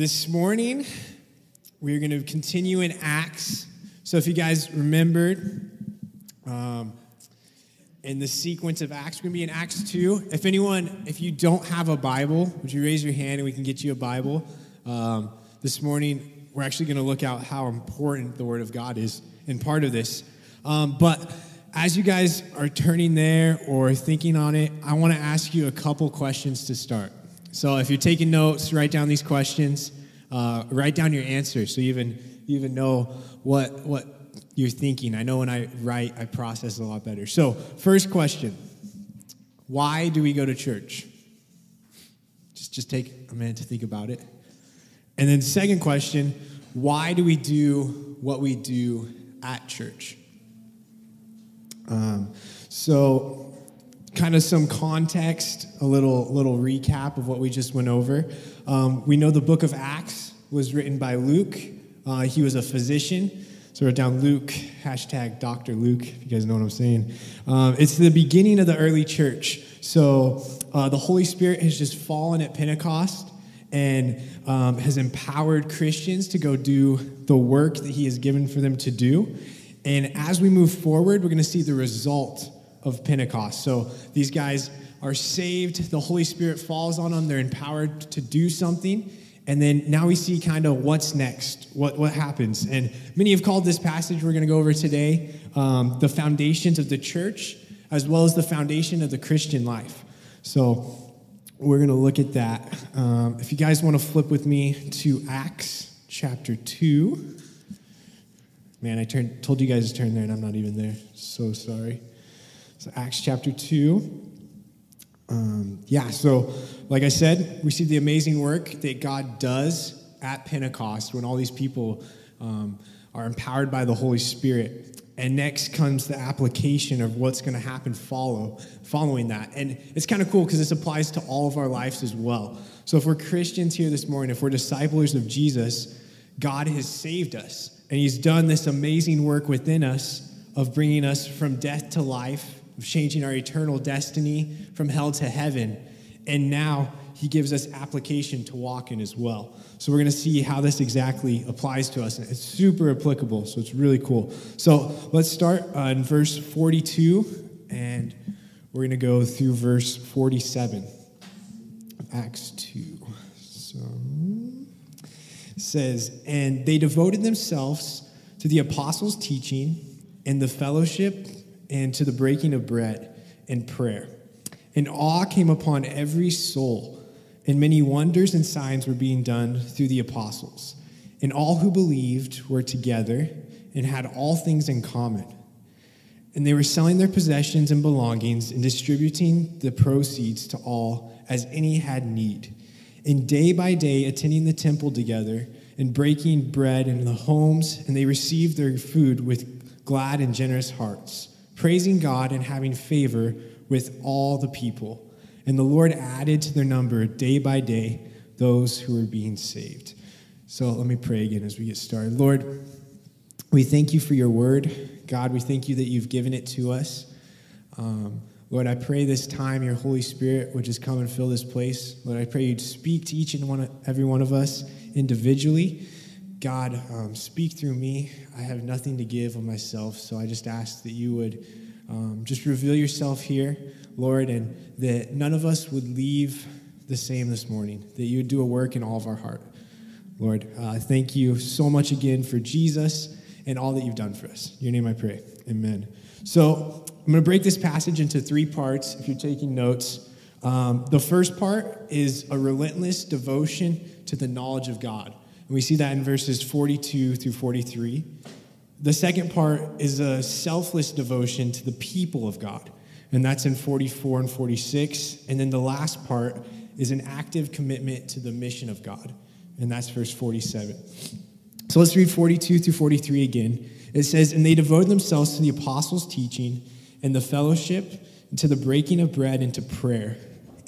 This morning, we're going to continue in Acts. So, if you guys remembered, um, in the sequence of Acts, we're going to be in Acts 2. If anyone, if you don't have a Bible, would you raise your hand and we can get you a Bible? Um, this morning, we're actually going to look at how important the Word of God is in part of this. Um, but as you guys are turning there or thinking on it, I want to ask you a couple questions to start. So if you're taking notes, write down these questions. Uh, write down your answers so you even you even know what what you're thinking. I know when I write, I process a lot better. So first question: Why do we go to church? Just just take a minute to think about it. And then second question: Why do we do what we do at church? Um, so kind of some context, a little little recap of what we just went over. Um, we know the book of Acts was written by Luke. Uh, he was a physician. So wrote down Luke, hashtag Dr. Luke, if you guys know what I'm saying. Um, it's the beginning of the early church. So uh, the Holy Spirit has just fallen at Pentecost and um, has empowered Christians to go do the work that he has given for them to do. And as we move forward, we're going to see the result of Pentecost. So these guys are saved, the Holy Spirit falls on them, they're empowered to do something. And then now we see kind of what's next, what, what happens. And many have called this passage we're going to go over today um, the foundations of the church, as well as the foundation of the Christian life. So we're going to look at that. Um, if you guys want to flip with me to Acts chapter 2. Man, I turned, told you guys to turn there, and I'm not even there. So sorry. So, Acts chapter 2. Um, yeah, so like I said, we see the amazing work that God does at Pentecost when all these people um, are empowered by the Holy Spirit. And next comes the application of what's going to happen follow, following that. And it's kind of cool because this applies to all of our lives as well. So if we're Christians here this morning, if we're disciples of Jesus, God has saved us. And He's done this amazing work within us of bringing us from death to life of changing our eternal destiny from hell to heaven. And now he gives us application to walk in as well. So we're going to see how this exactly applies to us. It's super applicable, so it's really cool. So let's start uh, on verse 42, and we're going to go through verse 47. Acts 2. So says, And they devoted themselves to the apostles' teaching and the fellowship and to the breaking of bread and prayer. And awe came upon every soul, and many wonders and signs were being done through the apostles. And all who believed were together and had all things in common. And they were selling their possessions and belongings and distributing the proceeds to all as any had need. And day by day, attending the temple together and breaking bread in the homes, and they received their food with glad and generous hearts praising God and having favor with all the people. And the Lord added to their number day by day those who were being saved. So let me pray again as we get started. Lord, we thank you for your word. God, we thank you that you've given it to us. Um, Lord, I pray this time your Holy Spirit would just come and fill this place. Lord, I pray you'd speak to each and one, every one of us individually. God, um, speak through me. I have nothing to give of myself, so I just ask that you would um, just reveal yourself here, Lord, and that none of us would leave the same this morning, that you would do a work in all of our heart. Lord, uh, thank you so much again for Jesus and all that you've done for us. In your name I pray. Amen. So I'm going to break this passage into three parts if you're taking notes. Um, the first part is a relentless devotion to the knowledge of God. And we see that in verses 42 through 43. The second part is a selfless devotion to the people of God, and that's in 44 and 46. And then the last part is an active commitment to the mission of God, and that's verse 47. So let's read 42 through 43 again. It says, And they devoted themselves to the apostles' teaching and the fellowship, and to the breaking of bread and to prayer.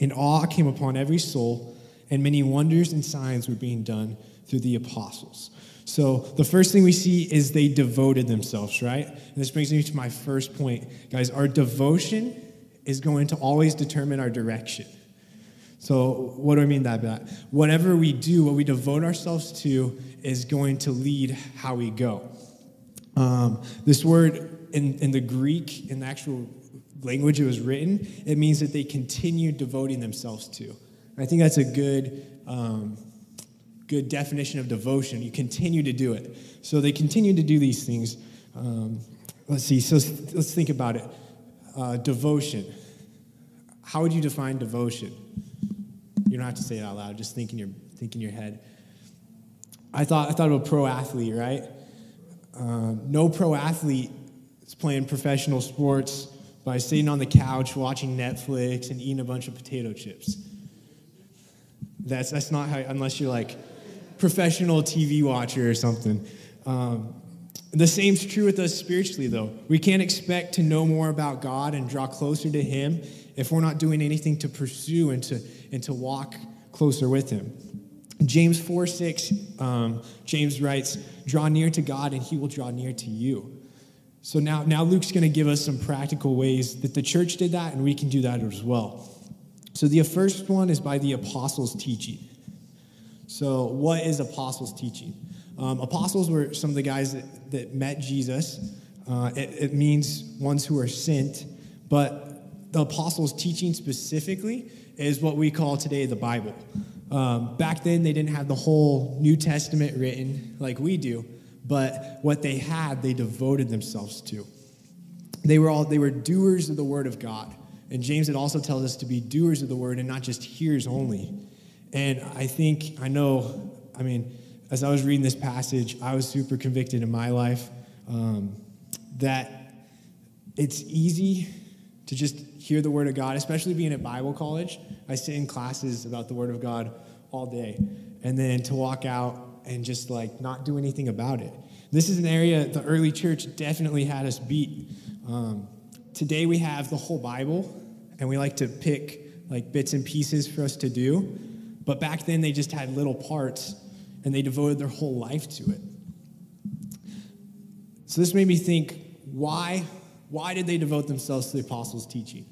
And awe came upon every soul, and many wonders and signs were being done through the apostles. So the first thing we see is they devoted themselves, right? And this brings me to my first point. Guys, our devotion is going to always determine our direction. So, what do I mean by that? Whatever we do, what we devote ourselves to, is going to lead how we go. Um, this word in, in the Greek, in the actual language it was written, it means that they continued devoting themselves to. I think that's a good, um, good definition of devotion. You continue to do it. So they continue to do these things. Um, let's see. So let's think about it. Uh, devotion. How would you define devotion? You don't have to say it out loud. Just think in your think in your head. I thought I thought of a pro athlete, right? Uh, no pro athlete is playing professional sports by sitting on the couch watching Netflix and eating a bunch of potato chips. That's, that's not how, unless you're like professional TV watcher or something. Um, the same's true with us spiritually, though. We can't expect to know more about God and draw closer to Him if we're not doing anything to pursue and to, and to walk closer with Him. James 4 6, um, James writes, Draw near to God and He will draw near to you. So now, now Luke's going to give us some practical ways that the church did that, and we can do that as well. So the first one is by the apostles' teaching. So, what is apostles' teaching? Um, apostles were some of the guys that, that met Jesus. Uh, it, it means ones who are sent, but the apostles' teaching specifically is what we call today the Bible. Um, back then, they didn't have the whole New Testament written like we do but what they had, they devoted themselves to. They were all they were doers of the word of God. And James it also tells us to be doers of the word and not just hearers only. And I think I know, I mean, as I was reading this passage, I was super convicted in my life um, that it's easy to just hear the word of God, especially being at Bible college. I sit in classes about the word of God all day. And then to walk out and just like not do anything about it. This is an area the early church definitely had us beat. Um, today we have the whole Bible, and we like to pick like bits and pieces for us to do. But back then they just had little parts, and they devoted their whole life to it. So this made me think, why, why did they devote themselves to the apostles' teaching?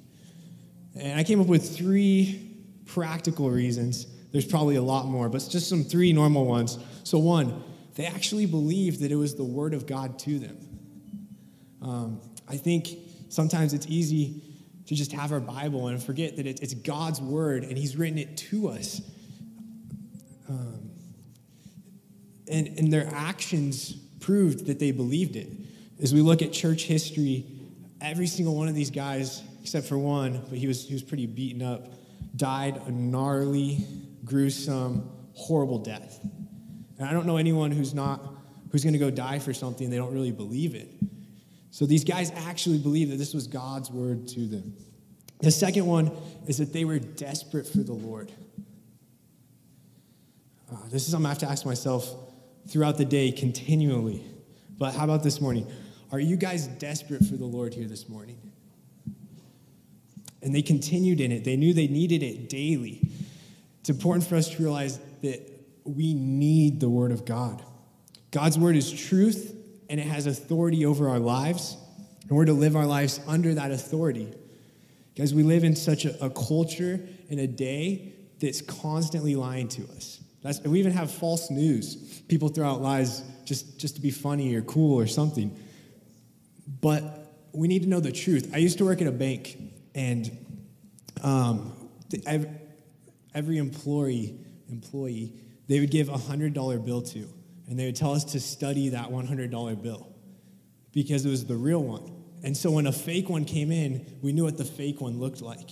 And I came up with three practical reasons there's probably a lot more, but just some three normal ones. So, one, they actually believed that it was the word of God to them. Um, I think sometimes it's easy to just have our Bible and forget that it's God's word and He's written it to us. Um, and, and their actions proved that they believed it. As we look at church history, every single one of these guys, except for one, but he was, he was pretty beaten up, died a gnarly, gruesome, horrible death. And I don't know anyone who's not who's going to go die for something they don't really believe it. So these guys actually believe that this was God's word to them. The second one is that they were desperate for the Lord. Uh, this is something I have to ask myself throughout the day continually. But how about this morning? Are you guys desperate for the Lord here this morning? And they continued in it. They knew they needed it daily. It's important for us to realize that we need the Word of God. God's Word is truth, and it has authority over our lives, and we're to live our lives under that authority. Guys, we live in such a, a culture and a day that's constantly lying to us. That's, we even have false news. People throw out lies just, just to be funny or cool or something. But we need to know the truth. I used to work at a bank, and um, I've, every employee employee they would give a hundred dollar bill to, and they would tell us to study that one hundred dollar bill because it was the real one. And so when a fake one came in, we knew what the fake one looked like.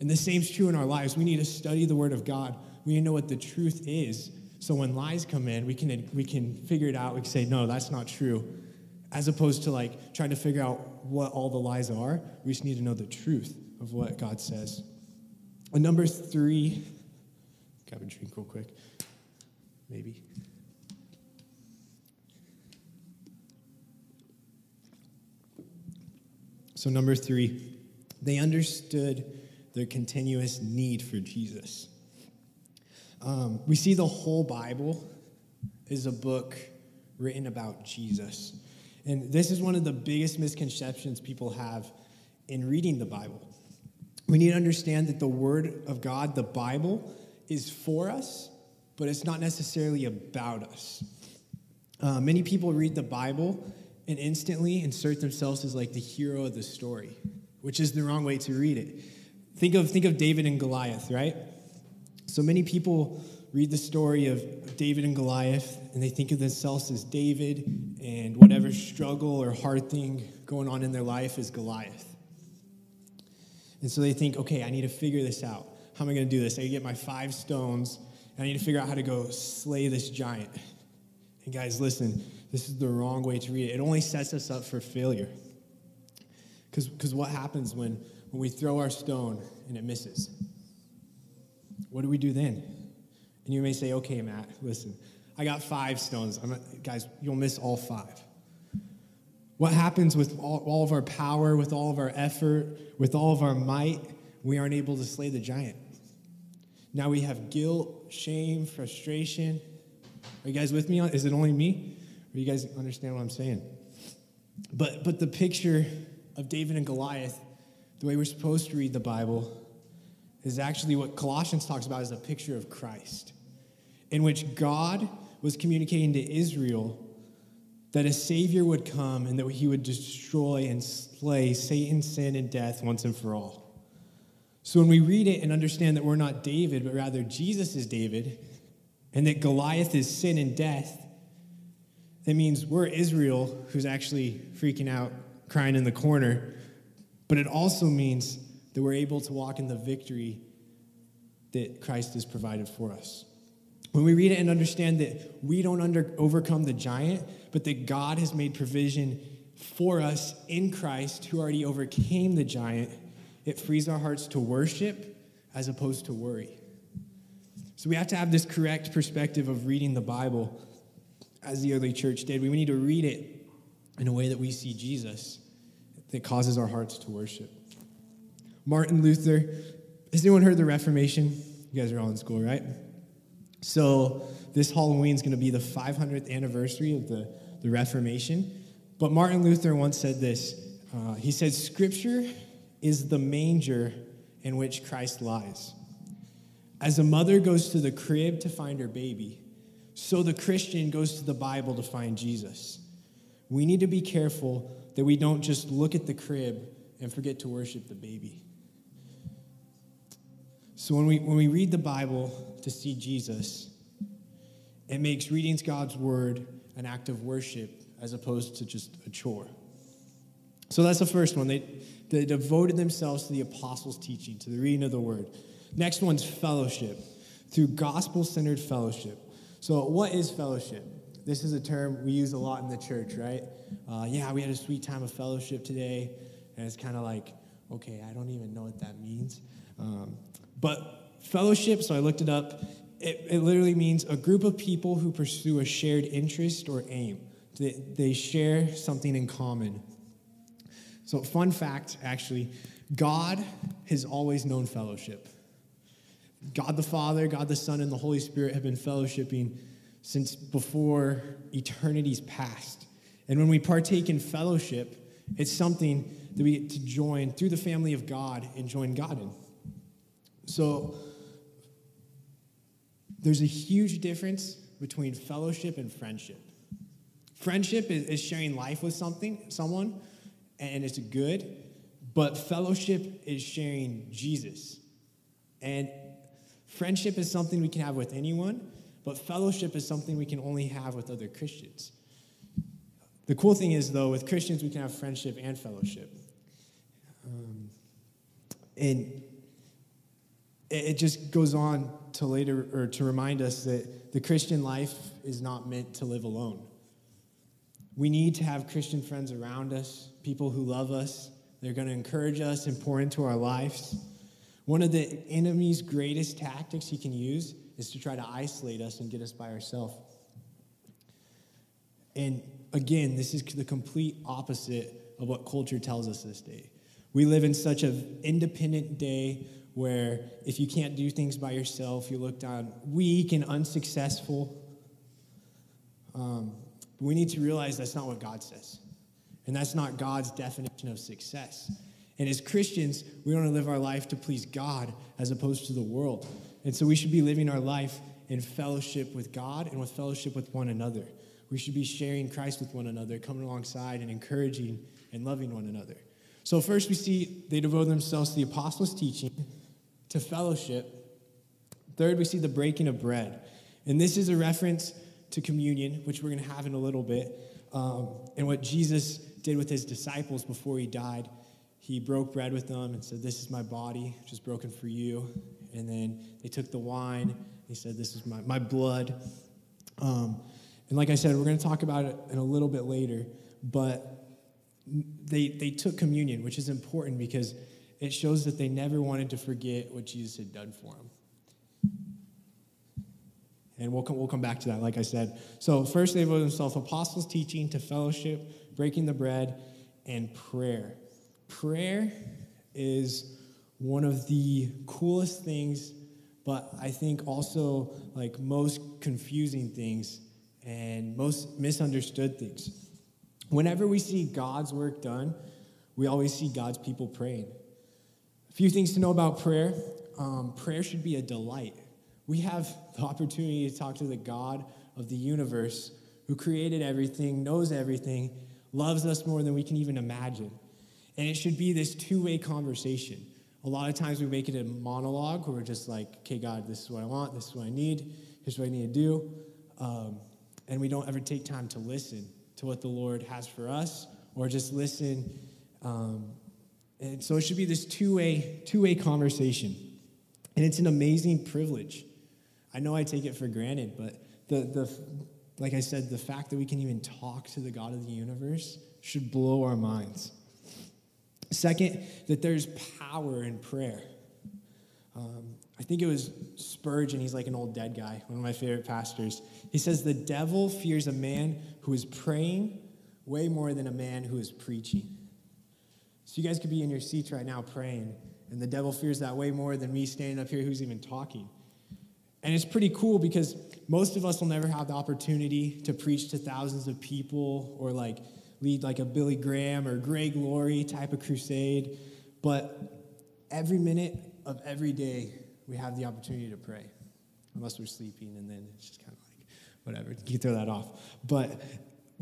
And the same's true in our lives. We need to study the Word of God. We know what the truth is. So when lies come in, we can we can figure it out. We can say, no, that's not true. As opposed to like trying to figure out what all the lies are, we just need to know the truth of what God says. And number three, grab a drink real quick, maybe. So, number three, they understood their continuous need for Jesus. Um, we see the whole Bible is a book written about Jesus. And this is one of the biggest misconceptions people have in reading the Bible. we need to understand that the Word of God, the Bible, is for us, but it's not necessarily about us. Uh, many people read the Bible and instantly insert themselves as like the hero of the story, which is the wrong way to read it. Think of, think of David and Goliath, right? So many people read the story of David and Goliath and they think of themselves as David and whatever struggle or hard thing going on in their life is Goliath. And so they think, okay, I need to figure this out. How am I going to do this? I get my five stones and I need to figure out how to go slay this giant. And guys, listen, this is the wrong way to read it. It only sets us up for failure. Because what happens when, when we throw our stone and it misses? What do we do then? And you may say, okay, Matt, listen, I got five stones. I'm not, guys, you'll miss all five. What happens with all, all of our power, with all of our effort, with all of our might? We aren't able to slay the giant. Now we have guilt, shame, frustration. Are you guys with me? Is it only me? Or you guys understand what I'm saying? But, but the picture of David and Goliath, the way we're supposed to read the Bible, is actually what Colossians talks about as a picture of Christ, in which God was communicating to Israel that a Savior would come and that he would destroy and slay Satan, sin, and death once and for all. So when we read it and understand that we're not David, but rather Jesus is David, and that Goliath is sin and death, that means we're Israel who's actually freaking out, crying in the corner. But it also means that we're able to walk in the victory that Christ has provided for us. When we read it and understand that we don't under, overcome the giant, but that God has made provision for us in Christ who already overcame the giant, it frees our hearts to worship as opposed to worry. So we have to have this correct perspective of reading the Bible as the early church did. We need to read it in a way that we see Jesus that causes our hearts to worship. Martin Luther, has anyone heard the Reformation? You guys are all in school, right? So this Halloween is going to be the 500th anniversary of the, the Reformation. But Martin Luther once said this. Uh, he said, Scripture is the manger in which Christ lies. As a mother goes to the crib to find her baby, so the Christian goes to the Bible to find Jesus. We need to be careful that we don't just look at the crib and forget to worship the baby. So when we, when we read the Bible to see Jesus, it makes reading God's word an act of worship as opposed to just a chore. So that's the first one. They, they devoted themselves to the apostles' teaching, to the reading of the word. Next one's fellowship, through gospel centered fellowship. So, what is fellowship? This is a term we use a lot in the church, right? Uh, yeah, we had a sweet time of fellowship today, and it's kind of like, okay, I don't even know what that means. Um, but fellowship, so I looked it up, it, it literally means a group of people who pursue a shared interest or aim. They, they share something in common. So, fun fact actually, God has always known fellowship. God the Father, God the Son, and the Holy Spirit have been fellowshipping since before eternity's past. And when we partake in fellowship, it's something that we get to join through the family of God and join God in. So there's a huge difference between fellowship and friendship. Friendship is, sharing life with something, someone, and it's good, but fellowship is sharing Jesus. And Friendship is something we can have with anyone, but fellowship is something we can only have with other Christians. The cool thing is, though, with Christians, we can have friendship and fellowship. Um, and it just goes on to later, or to remind us that the Christian life is not meant to live alone. We need to have Christian friends around us, people who love us. They're going to encourage us and pour into our lives. One of the enemy's greatest tactics he can use is to try to isolate us and get us by ourselves. And again, this is the complete opposite of what culture tells us this day. We live in such an independent day where if you can't do things by yourself, you look down weak and unsuccessful. Um, we need to realize that's not what God says. And that's not God's definition of success. And as Christians, we want to live our life to please God as opposed to the world. And so we should be living our life in fellowship with God and with fellowship with one another. We should be sharing Christ with one another, coming alongside and encouraging and loving one another. So, first, we see they devote themselves to the apostles' teaching, to fellowship. Third, we see the breaking of bread. And this is a reference to communion, which we're going to have in a little bit, um, and what Jesus did with his disciples before he died. He broke bread with them and said, This is my body, which is broken for you. And then they took the wine. He said, This is my, my blood. Um, and like I said, we're going to talk about it in a little bit later, but they, they took communion, which is important because it shows that they never wanted to forget what Jesus had done for them. And we'll come, we'll come back to that, like I said. So, first, they devoted themselves apostles' teaching, to fellowship, breaking the bread, and prayer. Prayer is one of the coolest things, but I think also like most confusing things and most misunderstood things. Whenever we see God's work done, we always see God's people praying. A few things to know about prayer um, prayer should be a delight. We have the opportunity to talk to the God of the universe who created everything, knows everything, loves us more than we can even imagine. And it should be this two way conversation. A lot of times we make it a monologue where we're just like, okay, God, this is what I want, this is what I need, here's what I need to do. Um, and we don't ever take time to listen to what the Lord has for us or just listen. Um, and so it should be this two way, two way conversation. And it's an amazing privilege. I know I take it for granted, but the, the, like I said, the fact that we can even talk to the God of the universe should blow our minds. Second, that there's power in prayer. Um, I think it was Spurgeon, he's like an old dead guy, one of my favorite pastors. He says, The devil fears a man who is praying way more than a man who is preaching. So you guys could be in your seats right now praying, and the devil fears that way more than me standing up here who's even talking. And it's pretty cool because most of us will never have the opportunity to preach to thousands of people or like lead like a Billy Graham or Greg Laurie type of crusade. But every minute of every day, we have the opportunity to pray, unless we're sleeping, and then it's just kind of like, whatever, you can throw that off. But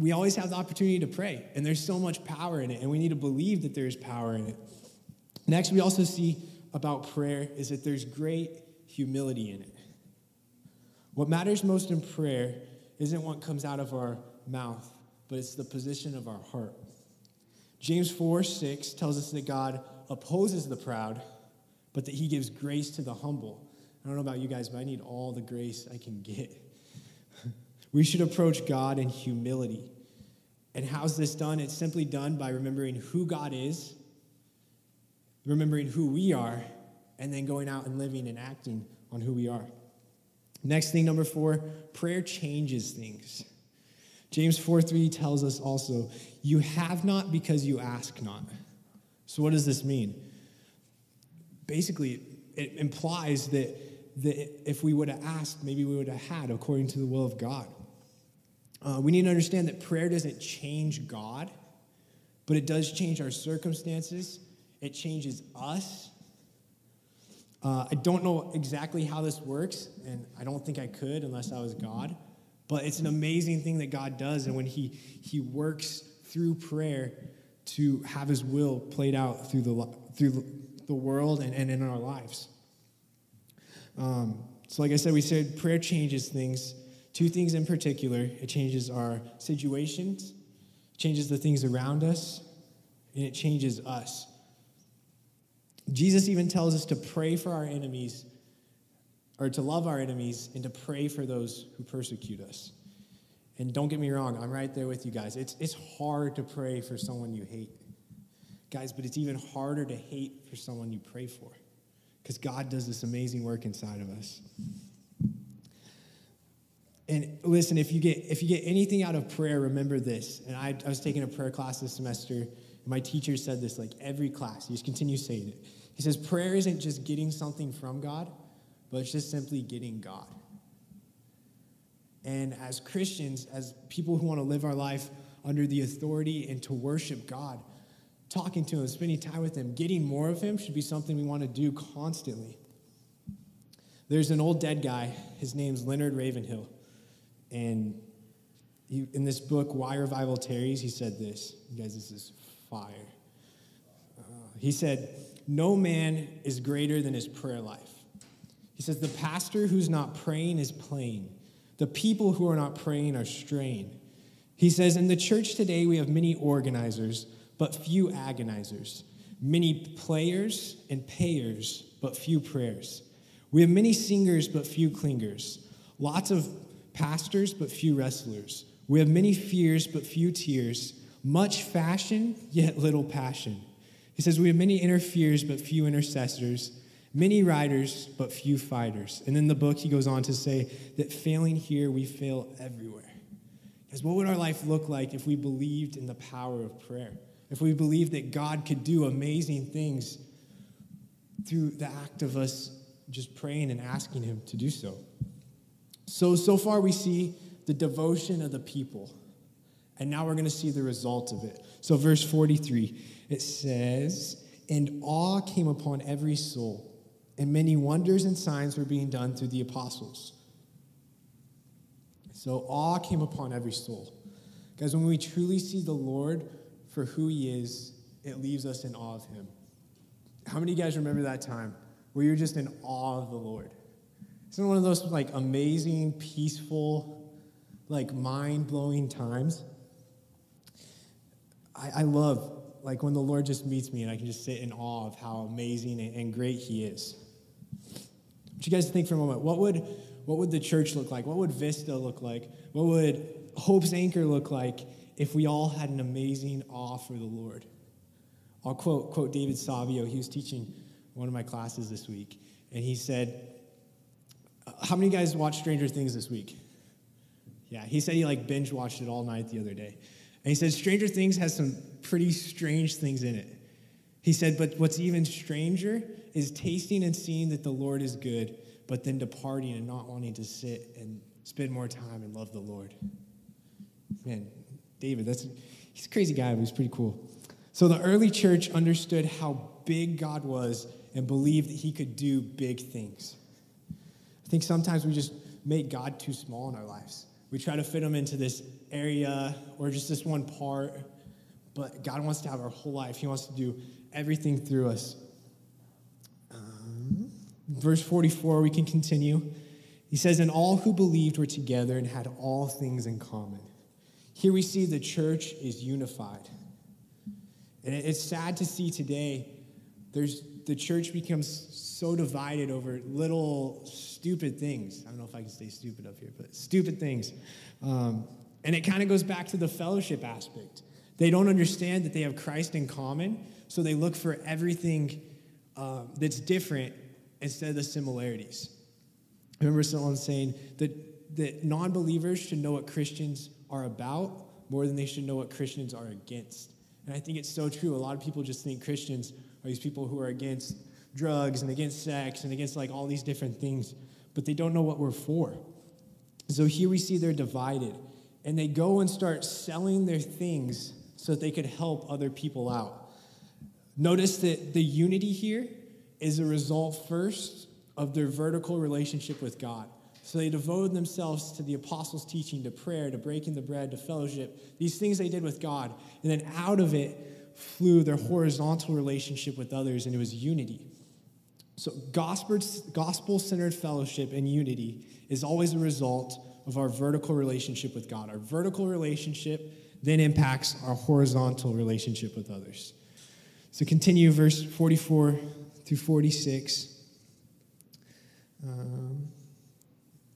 we always have the opportunity to pray, and there's so much power in it, and we need to believe that there's power in it. Next, we also see about prayer is that there's great humility in it. What matters most in prayer isn't what comes out of our mouth, but it's the position of our heart. James 4 6 tells us that God opposes the proud, but that he gives grace to the humble. I don't know about you guys, but I need all the grace I can get. We should approach God in humility. And how's this done? It's simply done by remembering who God is, remembering who we are, and then going out and living and acting on who we are. Next thing, number four, prayer changes things. James 4 3 tells us also, You have not because you ask not. So, what does this mean? Basically, it implies that, that if we would have asked, maybe we would have had according to the will of God. Uh, we need to understand that prayer doesn't change God, but it does change our circumstances, it changes us, uh, I don't know exactly how this works, and I don't think I could unless I was God. But it's an amazing thing that God does, and when He He works through prayer to have His will played out through the through the world and, and in our lives. Um, so, like I said, we said prayer changes things. Two things in particular: it changes our situations, changes the things around us, and it changes us. Jesus even tells us to pray for our enemies, or to love our enemies, and to pray for those who persecute us. And don't get me wrong, I'm right there with you guys. It's, it's hard to pray for someone you hate. Guys, but it's even harder to hate for someone you pray for. Because God does this amazing work inside of us. And listen, if you get if you get anything out of prayer, remember this. And I, I was taking a prayer class this semester, and my teacher said this like every class. He just continues saying it. He says, prayer isn't just getting something from God, but it's just simply getting God. And as Christians, as people who want to live our life under the authority and to worship God, talking to him, spending time with him, getting more of him should be something we want to do constantly. There's an old dead guy, his name's Leonard Ravenhill. And he, in this book, Why Revival Tarries, he said this. You guys, this is fire. Uh, he said, No man is greater than his prayer life. He says, The pastor who's not praying is playing. The people who are not praying are straying. He says, In the church today, we have many organizers, but few agonizers, many players and payers, but few prayers. We have many singers, but few clingers, lots of pastors, but few wrestlers. We have many fears, but few tears, much fashion, yet little passion. He says, We have many interferes, but few intercessors, many riders, but few fighters. And in the book, he goes on to say that failing here, we fail everywhere. Because what would our life look like if we believed in the power of prayer? If we believed that God could do amazing things through the act of us just praying and asking Him to do so. So, so far we see the devotion of the people. And now we're going to see the result of it. So, verse 43, it says, And awe came upon every soul, and many wonders and signs were being done through the apostles. So, awe came upon every soul. Guys, when we truly see the Lord for who he is, it leaves us in awe of him. How many of you guys remember that time where you're just in awe of the Lord? Isn't one of those like amazing, peaceful, like mind blowing times? I, I, love like when the Lord just meets me and I can just sit in awe of how amazing and, and great He is. But you guys think for a moment, what would what would the church look like? What would Vista look like? What would Hope's Anchor look like if we all had an amazing awe for the Lord? I'll quote quote David Savio. He was teaching one of my classes this week, and he said, "How many guys watched Stranger Things this week?" Yeah, he said he like binge watched it all night the other day. And he said, Stranger Things has some pretty strange things in it. He said, but what's even stranger is tasting and seeing that the Lord is good, but then departing and not wanting to sit and spend more time and love the Lord. Man, David, that's he's a crazy guy, but he's pretty cool. So the early church understood how big God was and believed that he could do big things. I think sometimes we just make God too small in our lives. We try to fit him into this area or just this one part, but God wants to have our whole life. He wants to do everything through us. Um, verse 44, we can continue. He says, And all who believed were together and had all things in common. Here we see the church is unified. And it's sad to see today, there's, the church becomes so divided over little stupid things. I don't know if I can say stupid up here, but stupid things. Um, and it kind of goes back to the fellowship aspect. They don't understand that they have Christ in common, so they look for everything uh, that's different instead of the similarities. I remember someone saying that, that non believers should know what Christians are about more than they should know what Christians are against. And I think it's so true. A lot of people just think Christians are these people who are against drugs and against sex and against like all these different things but they don't know what we're for. So here we see they're divided, and they go and start selling their things so that they could help other people out. Notice that the unity here is a result first of their vertical relationship with God. So they devoted themselves to the apostles' teaching, to prayer, to breaking the bread, to fellowship, these things they did with God. And then out of it flew their horizontal relationship with others, and it was unity. So, gospel centered fellowship and unity is always a result of our vertical relationship with God. Our vertical relationship then impacts our horizontal relationship with others. So, continue verse 44 through 46. Um,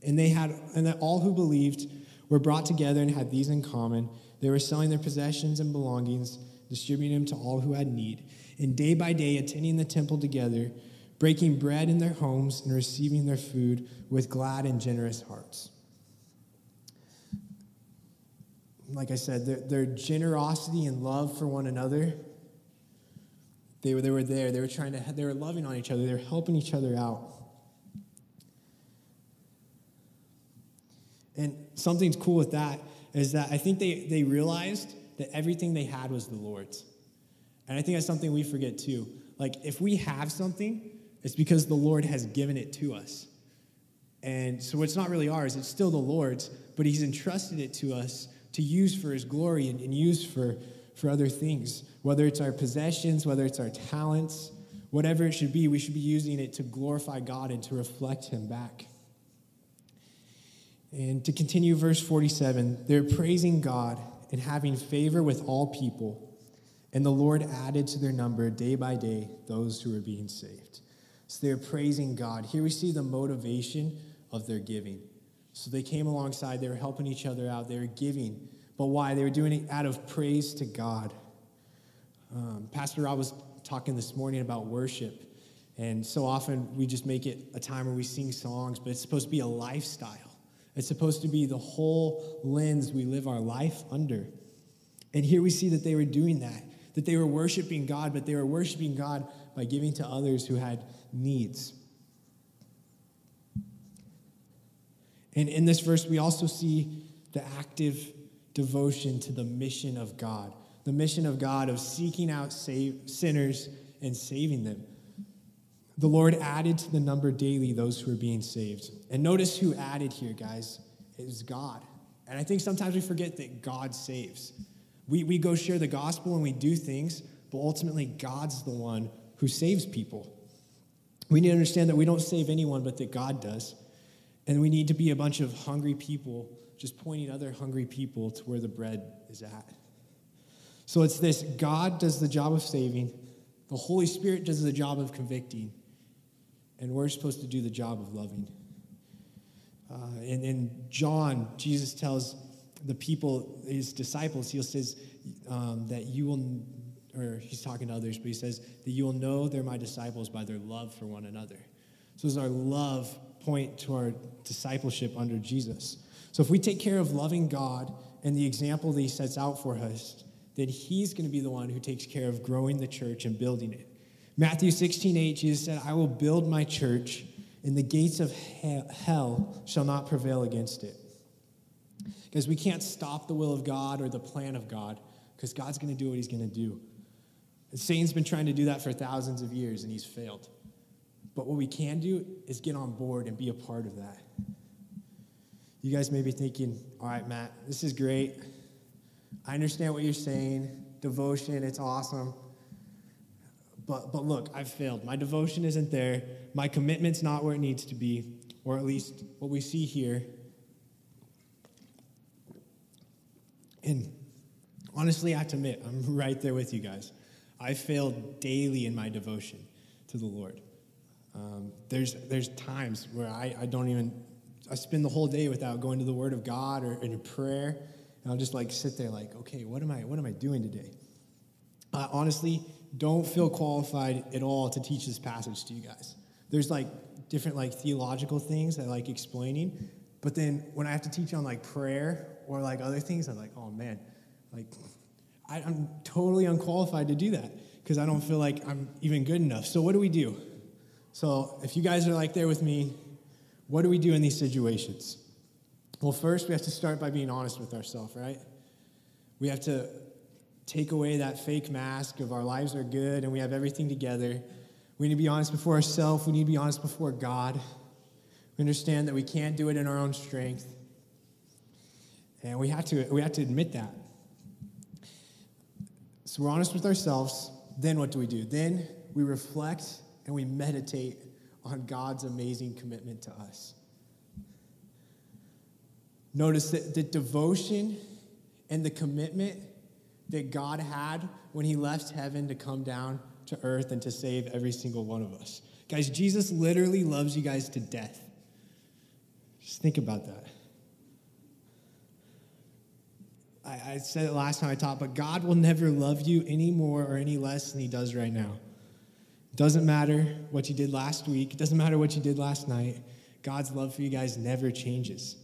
and they had, and that all who believed were brought together and had these in common. They were selling their possessions and belongings, distributing them to all who had need, and day by day attending the temple together breaking bread in their homes and receiving their food with glad and generous hearts. Like I said, their, their generosity and love for one another, they were, they were there. They were trying to, they were loving on each other. They were helping each other out. And something's cool with that is that I think they, they realized that everything they had was the Lord's. And I think that's something we forget too. Like, if we have something, it's because the Lord has given it to us. And so it's not really ours, it's still the Lord's, but He's entrusted it to us to use for His glory and, and use for, for other things. Whether it's our possessions, whether it's our talents, whatever it should be, we should be using it to glorify God and to reflect Him back. And to continue, verse 47 they're praising God and having favor with all people. And the Lord added to their number day by day those who were being saved. So they're praising God. Here we see the motivation of their giving. So they came alongside, they were helping each other out, they were giving. But why? They were doing it out of praise to God. Um, Pastor Rob was talking this morning about worship. And so often we just make it a time where we sing songs, but it's supposed to be a lifestyle. It's supposed to be the whole lens we live our life under. And here we see that they were doing that, that they were worshiping God, but they were worshiping God by giving to others who had needs. And in this verse, we also see the active devotion to the mission of God, the mission of God of seeking out save, sinners and saving them. The Lord added to the number daily those who were being saved. And notice who added here, guys. is God. And I think sometimes we forget that God saves. We, we go share the gospel and we do things, but ultimately, God's the one who saves people. We need to understand that we don't save anyone, but that God does. And we need to be a bunch of hungry people, just pointing other hungry people to where the bread is at. So it's this God does the job of saving, the Holy Spirit does the job of convicting, and we're supposed to do the job of loving. Uh, and in John, Jesus tells the people, his disciples, he says um, that you will, or he's talking to others, but he says that you will know they're my disciples by their love for one another. So does our love point to our discipleship under Jesus? So if we take care of loving God and the example that he sets out for us, then he's going to be the one who takes care of growing the church and building it. Matthew 16, 8, Jesus said, I will build my church, and the gates of hell shall not prevail against it. Because we can't stop the will of God or the plan of God, because God's going to do what he's going to do. And Satan's been trying to do that for thousands of years, and he's failed. But what we can do is get on board and be a part of that. You guys may be thinking, all right, Matt, this is great. I understand what you're saying. Devotion, it's awesome. But, but look, I've failed. My devotion isn't there. My commitment's not where it needs to be, or at least what we see here. And honestly, I have to admit, I'm right there with you guys. I fail daily in my devotion to the Lord. Um, there's, there's times where I, I don't even, I spend the whole day without going to the Word of God or in prayer. And I'll just like sit there like, okay, what am I, what am I doing today? Uh, honestly, don't feel qualified at all to teach this passage to you guys. There's like different like theological things I like explaining, but then when I have to teach on like prayer or like other things, I'm like, oh man, like I, I'm totally unqualified to do that because I don't feel like I'm even good enough. So what do we do? So if you guys are like there with me, what do we do in these situations? Well, first we have to start by being honest with ourselves, right? We have to take away that fake mask of our lives are good and we have everything together. We need to be honest before ourselves. We need to be honest before God. We understand that we can't do it in our own strength. And we have to, we have to admit that. So we're honest with ourselves. Then what do we do? Then we reflect and we meditate on God's amazing commitment to us. Notice that the devotion and the commitment that God had when he left heaven to come down to earth and to save every single one of us. Guys, Jesus literally loves you guys to death. Just think about that. I, I said it last time I taught, but God will never love you any more or any less than he does right now. It doesn't matter what you did last week, it doesn't matter what you did last night. God's love for you guys never changes.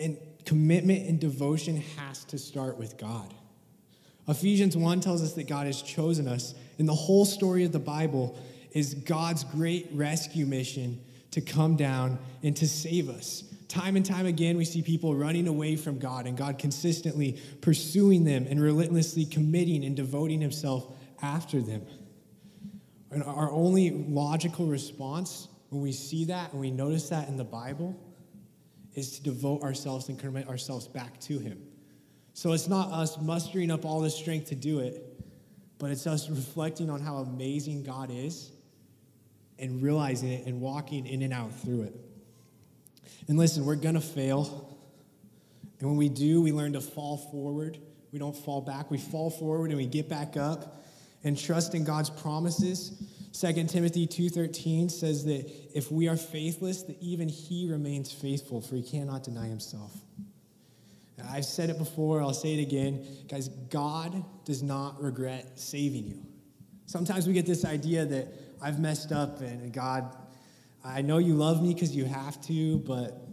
And commitment and devotion has to start with God. Ephesians 1 tells us that God has chosen us, and the whole story of the Bible is God's great rescue mission to come down and to save us, Time and time again, we see people running away from God and God consistently pursuing them and relentlessly committing and devoting himself after them. And our only logical response when we see that and we notice that in the Bible is to devote ourselves and commit ourselves back to him. So it's not us mustering up all the strength to do it, but it's us reflecting on how amazing God is and realizing it and walking in and out through it. And listen, we're going to fail. And when we do, we learn to fall forward. We don't fall back. We fall forward and we get back up and trust in God's promises. 2 Timothy 2:13 says that if we are faithless, that even he remains faithful, for he cannot deny himself. I've said it before, I'll say it again. Guys, God does not regret saving you. Sometimes we get this idea that I've messed up and God, I know you love me because you have to, but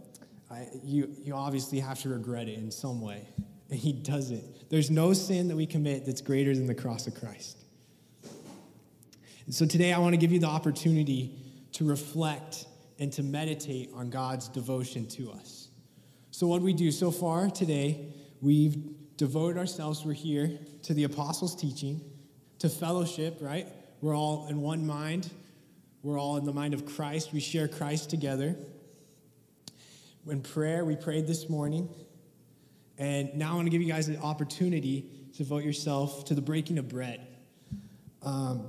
I, you, you obviously have to regret it in some way. And He doesn't. There's no sin that we commit that's greater than the cross of Christ. And so today I want to give you the opportunity to reflect and to meditate on God's devotion to us. So, what we do so far today, we've devoted ourselves, we're here to the apostles' teaching, to fellowship, right? We're all in one mind. We're all in the mind of Christ. We share Christ together. In prayer, we prayed this morning. And now I want to give you guys an opportunity to devote yourself to the breaking of bread. Um,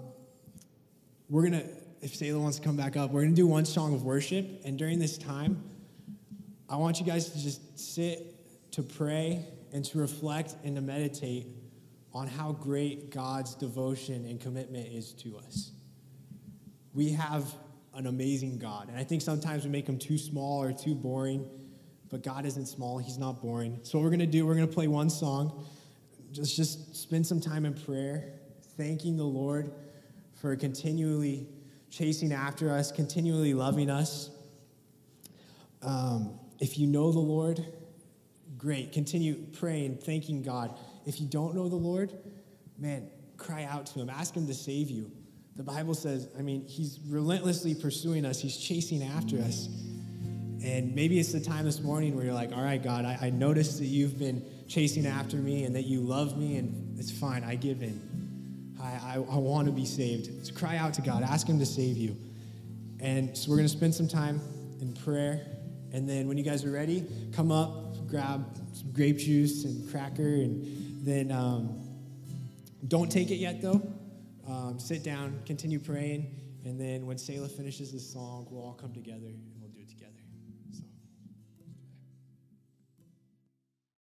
we're going to, if Selah wants to come back up, we're going to do one song of worship. And during this time, I want you guys to just sit, to pray, and to reflect and to meditate on how great God's devotion and commitment is to us. We have an amazing God. And I think sometimes we make him too small or too boring, but God isn't small, he's not boring. So what we're going to do, we're going to play one song. Just just spend some time in prayer, thanking the Lord for continually chasing after us, continually loving us. Um, if you know the Lord, great. Continue praying, thanking God. If you don't know the Lord, man, cry out to Him. Ask Him to save you. The Bible says, I mean, He's relentlessly pursuing us, He's chasing after us. And maybe it's the time this morning where you're like, all right, God, I, I noticed that you've been chasing after me and that you love me, and it's fine, I give in. I, I, I want to be saved. So cry out to God, ask Him to save you. And so we're going to spend some time in prayer. And then when you guys are ready, come up, grab some grape juice and cracker, and then um, don't take it yet though. Um, sit down, continue praying, and then when Selah finishes this song, we'll all come together